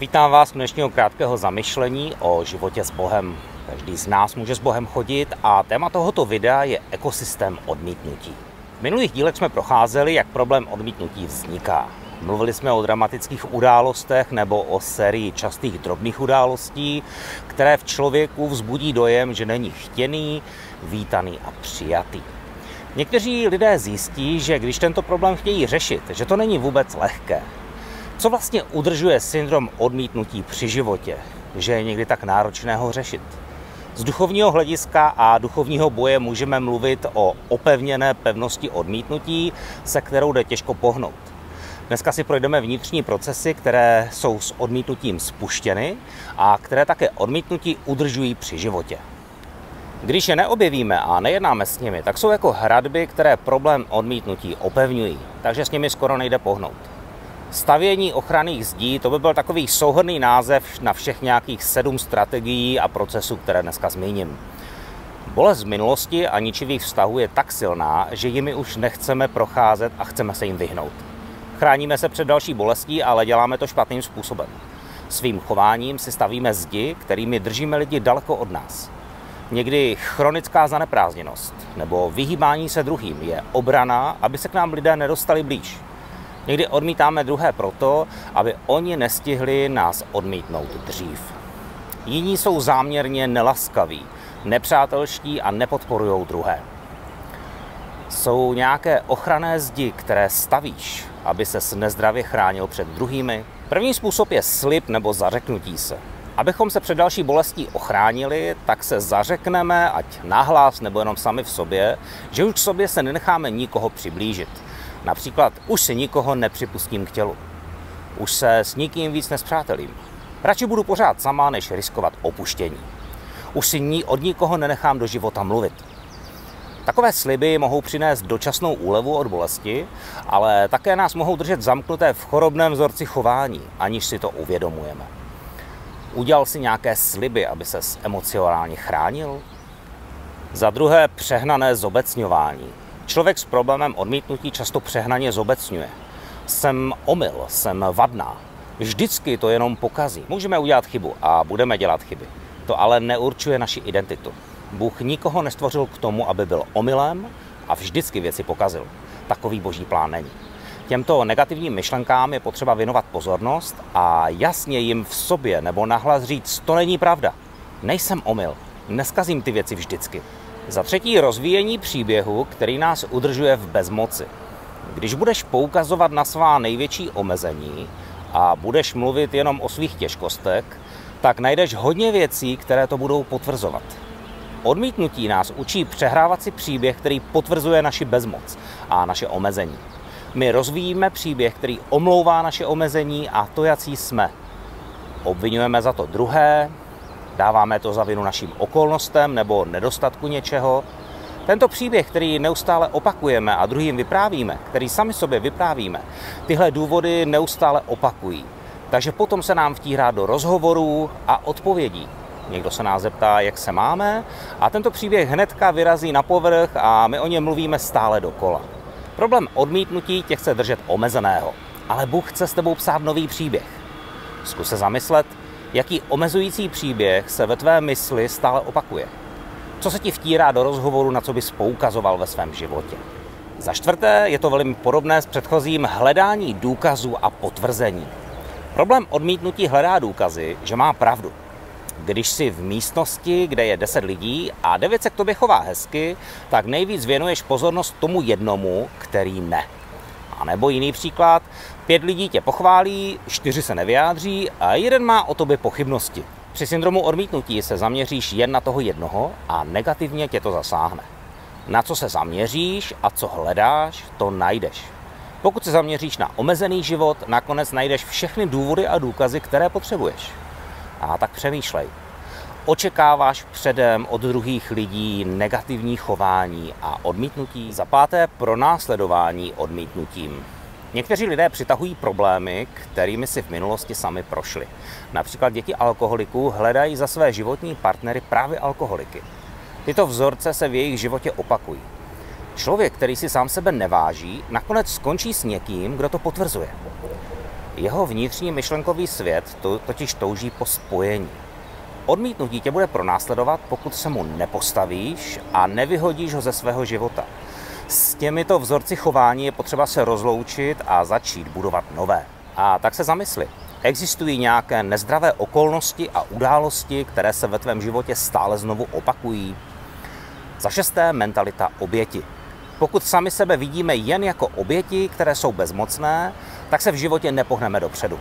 Vítám vás dnešního krátkého zamyšlení o životě s Bohem. Každý z nás může s Bohem chodit a téma tohoto videa je ekosystém odmítnutí. V minulých dílech jsme procházeli, jak problém odmítnutí vzniká. Mluvili jsme o dramatických událostech nebo o sérii častých drobných událostí, které v člověku vzbudí dojem, že není chtěný, vítaný a přijatý. Někteří lidé zjistí, že když tento problém chtějí řešit, že to není vůbec lehké. Co vlastně udržuje syndrom odmítnutí při životě, že je někdy tak náročné ho řešit? Z duchovního hlediska a duchovního boje můžeme mluvit o opevněné pevnosti odmítnutí, se kterou jde těžko pohnout. Dneska si projdeme vnitřní procesy, které jsou s odmítnutím spuštěny a které také odmítnutí udržují při životě. Když je neobjevíme a nejednáme s nimi, tak jsou jako hradby, které problém odmítnutí opevňují, takže s nimi skoro nejde pohnout. Stavění ochranných zdí, to by byl takový souhrný název na všech nějakých sedm strategií a procesů, které dneska zmíním. Bolest z minulosti a ničivých vztahů je tak silná, že jimi už nechceme procházet a chceme se jim vyhnout. Chráníme se před další bolestí, ale děláme to špatným způsobem. Svým chováním si stavíme zdi, kterými držíme lidi daleko od nás. Někdy chronická zaneprázdněnost nebo vyhýbání se druhým je obrana, aby se k nám lidé nedostali blíž. Někdy odmítáme druhé proto, aby oni nestihli nás odmítnout dřív. Jiní jsou záměrně nelaskaví, nepřátelští a nepodporují druhé. Jsou nějaké ochranné zdi, které stavíš, aby se nezdravě chránil před druhými? První způsob je slib nebo zařeknutí se. Abychom se před další bolestí ochránili, tak se zařekneme, ať nahlás nebo jenom sami v sobě, že už k sobě se nenecháme nikoho přiblížit. Například už si nikoho nepřipustím k tělu. Už se s nikým víc nespřátelím. Radši budu pořád sama, než riskovat opuštění. Už si ní od nikoho nenechám do života mluvit. Takové sliby mohou přinést dočasnou úlevu od bolesti, ale také nás mohou držet zamknuté v chorobném vzorci chování, aniž si to uvědomujeme. Udělal si nějaké sliby, aby se emocionálně chránil? Za druhé přehnané zobecňování. Člověk s problémem odmítnutí často přehnaně zobecňuje. Jsem omyl, jsem vadná. Vždycky to jenom pokazí. Můžeme udělat chybu a budeme dělat chyby. To ale neurčuje naši identitu. Bůh nikoho nestvořil k tomu, aby byl omylem a vždycky věci pokazil. Takový boží plán není. Těmto negativním myšlenkám je potřeba věnovat pozornost a jasně jim v sobě nebo nahlas říct, to není pravda. Nejsem omyl, neskazím ty věci vždycky. Za třetí rozvíjení příběhu, který nás udržuje v bezmoci. Když budeš poukazovat na svá největší omezení a budeš mluvit jenom o svých těžkostech, tak najdeš hodně věcí, které to budou potvrzovat. Odmítnutí nás učí přehrávat si příběh, který potvrzuje naši bezmoc a naše omezení. My rozvíjíme příběh, který omlouvá naše omezení a to, jací jsme. Obvinujeme za to druhé, dáváme to za vinu našim okolnostem nebo nedostatku něčeho. Tento příběh, který neustále opakujeme a druhým vyprávíme, který sami sobě vyprávíme, tyhle důvody neustále opakují. Takže potom se nám vtírá do rozhovorů a odpovědí. Někdo se nás zeptá, jak se máme, a tento příběh hnedka vyrazí na povrch a my o něm mluvíme stále dokola. Problém odmítnutí tě chce držet omezeného, ale Bůh chce s tebou psát nový příběh. Zkus se zamyslet, jaký omezující příběh se ve tvé mysli stále opakuje. Co se ti vtírá do rozhovoru, na co bys poukazoval ve svém životě. Za čtvrté je to velmi podobné s předchozím hledání důkazů a potvrzení. Problém odmítnutí hledá důkazy, že má pravdu. Když jsi v místnosti, kde je 10 lidí a 9 se k tobě chová hezky, tak nejvíc věnuješ pozornost tomu jednomu, který ne. A nebo jiný příklad, pět lidí tě pochválí, čtyři se nevyjádří a jeden má o tobě pochybnosti. Při syndromu odmítnutí se zaměříš jen na toho jednoho a negativně tě to zasáhne. Na co se zaměříš a co hledáš, to najdeš. Pokud se zaměříš na omezený život, nakonec najdeš všechny důvody a důkazy, které potřebuješ. A tak přemýšlej. Očekáváš předem od druhých lidí negativní chování a odmítnutí? Za páté pronásledování odmítnutím. Někteří lidé přitahují problémy, kterými si v minulosti sami prošli. Například děti alkoholiků hledají za své životní partnery právě alkoholiky. Tyto vzorce se v jejich životě opakují. Člověk, který si sám sebe neváží, nakonec skončí s někým, kdo to potvrzuje. Jeho vnitřní myšlenkový svět to, totiž touží po spojení. Odmítnutí tě bude pronásledovat, pokud se mu nepostavíš a nevyhodíš ho ze svého života. S těmito vzorci chování je potřeba se rozloučit a začít budovat nové. A tak se zamysli. Existují nějaké nezdravé okolnosti a události, které se ve tvém životě stále znovu opakují? Za šesté, mentalita oběti. Pokud sami sebe vidíme jen jako oběti, které jsou bezmocné, tak se v životě nepohneme dopředu.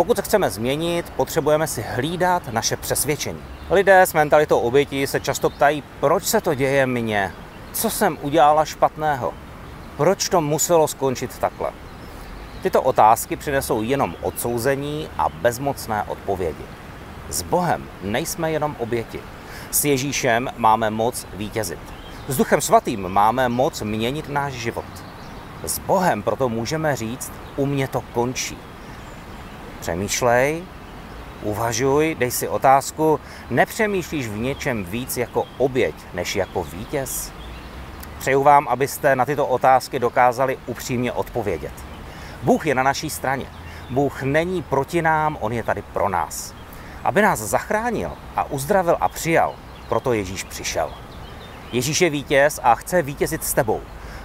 Pokud se chceme změnit, potřebujeme si hlídat naše přesvědčení. Lidé s mentalitou oběti se často ptají, proč se to děje mně? Co jsem udělala špatného? Proč to muselo skončit takhle? Tyto otázky přinesou jenom odsouzení a bezmocné odpovědi. S Bohem nejsme jenom oběti. S Ježíšem máme moc vítězit. S Duchem Svatým máme moc měnit náš život. S Bohem proto můžeme říct, u mě to končí. Přemýšlej, uvažuj, dej si otázku, nepřemýšlíš v něčem víc jako oběť, než jako vítěz? Přeju vám, abyste na tyto otázky dokázali upřímně odpovědět. Bůh je na naší straně. Bůh není proti nám, On je tady pro nás. Aby nás zachránil a uzdravil a přijal, proto Ježíš přišel. Ježíš je vítěz a chce vítězit s tebou.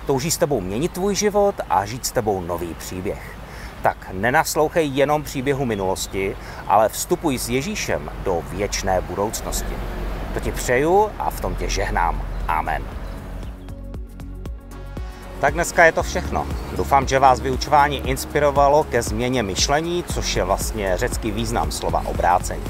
Touží s tebou měnit tvůj život a žít s tebou nový příběh. Tak nenaslouchej jenom příběhu minulosti, ale vstupuj s Ježíšem do věčné budoucnosti. To ti přeju a v tom tě žehnám. Amen. Tak dneska je to všechno. Doufám, že vás vyučování inspirovalo ke změně myšlení, což je vlastně řecký význam slova obrácení.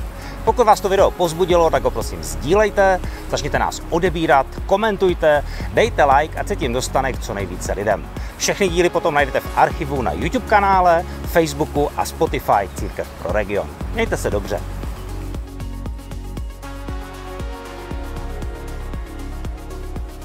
Pokud vás to video pozbudilo, tak ho prosím sdílejte, začněte nás odebírat, komentujte, dejte like, ať se tím dostane k co nejvíce lidem. Všechny díly potom najdete v archivu na YouTube kanále, Facebooku a Spotify Církev pro region. Mějte se dobře.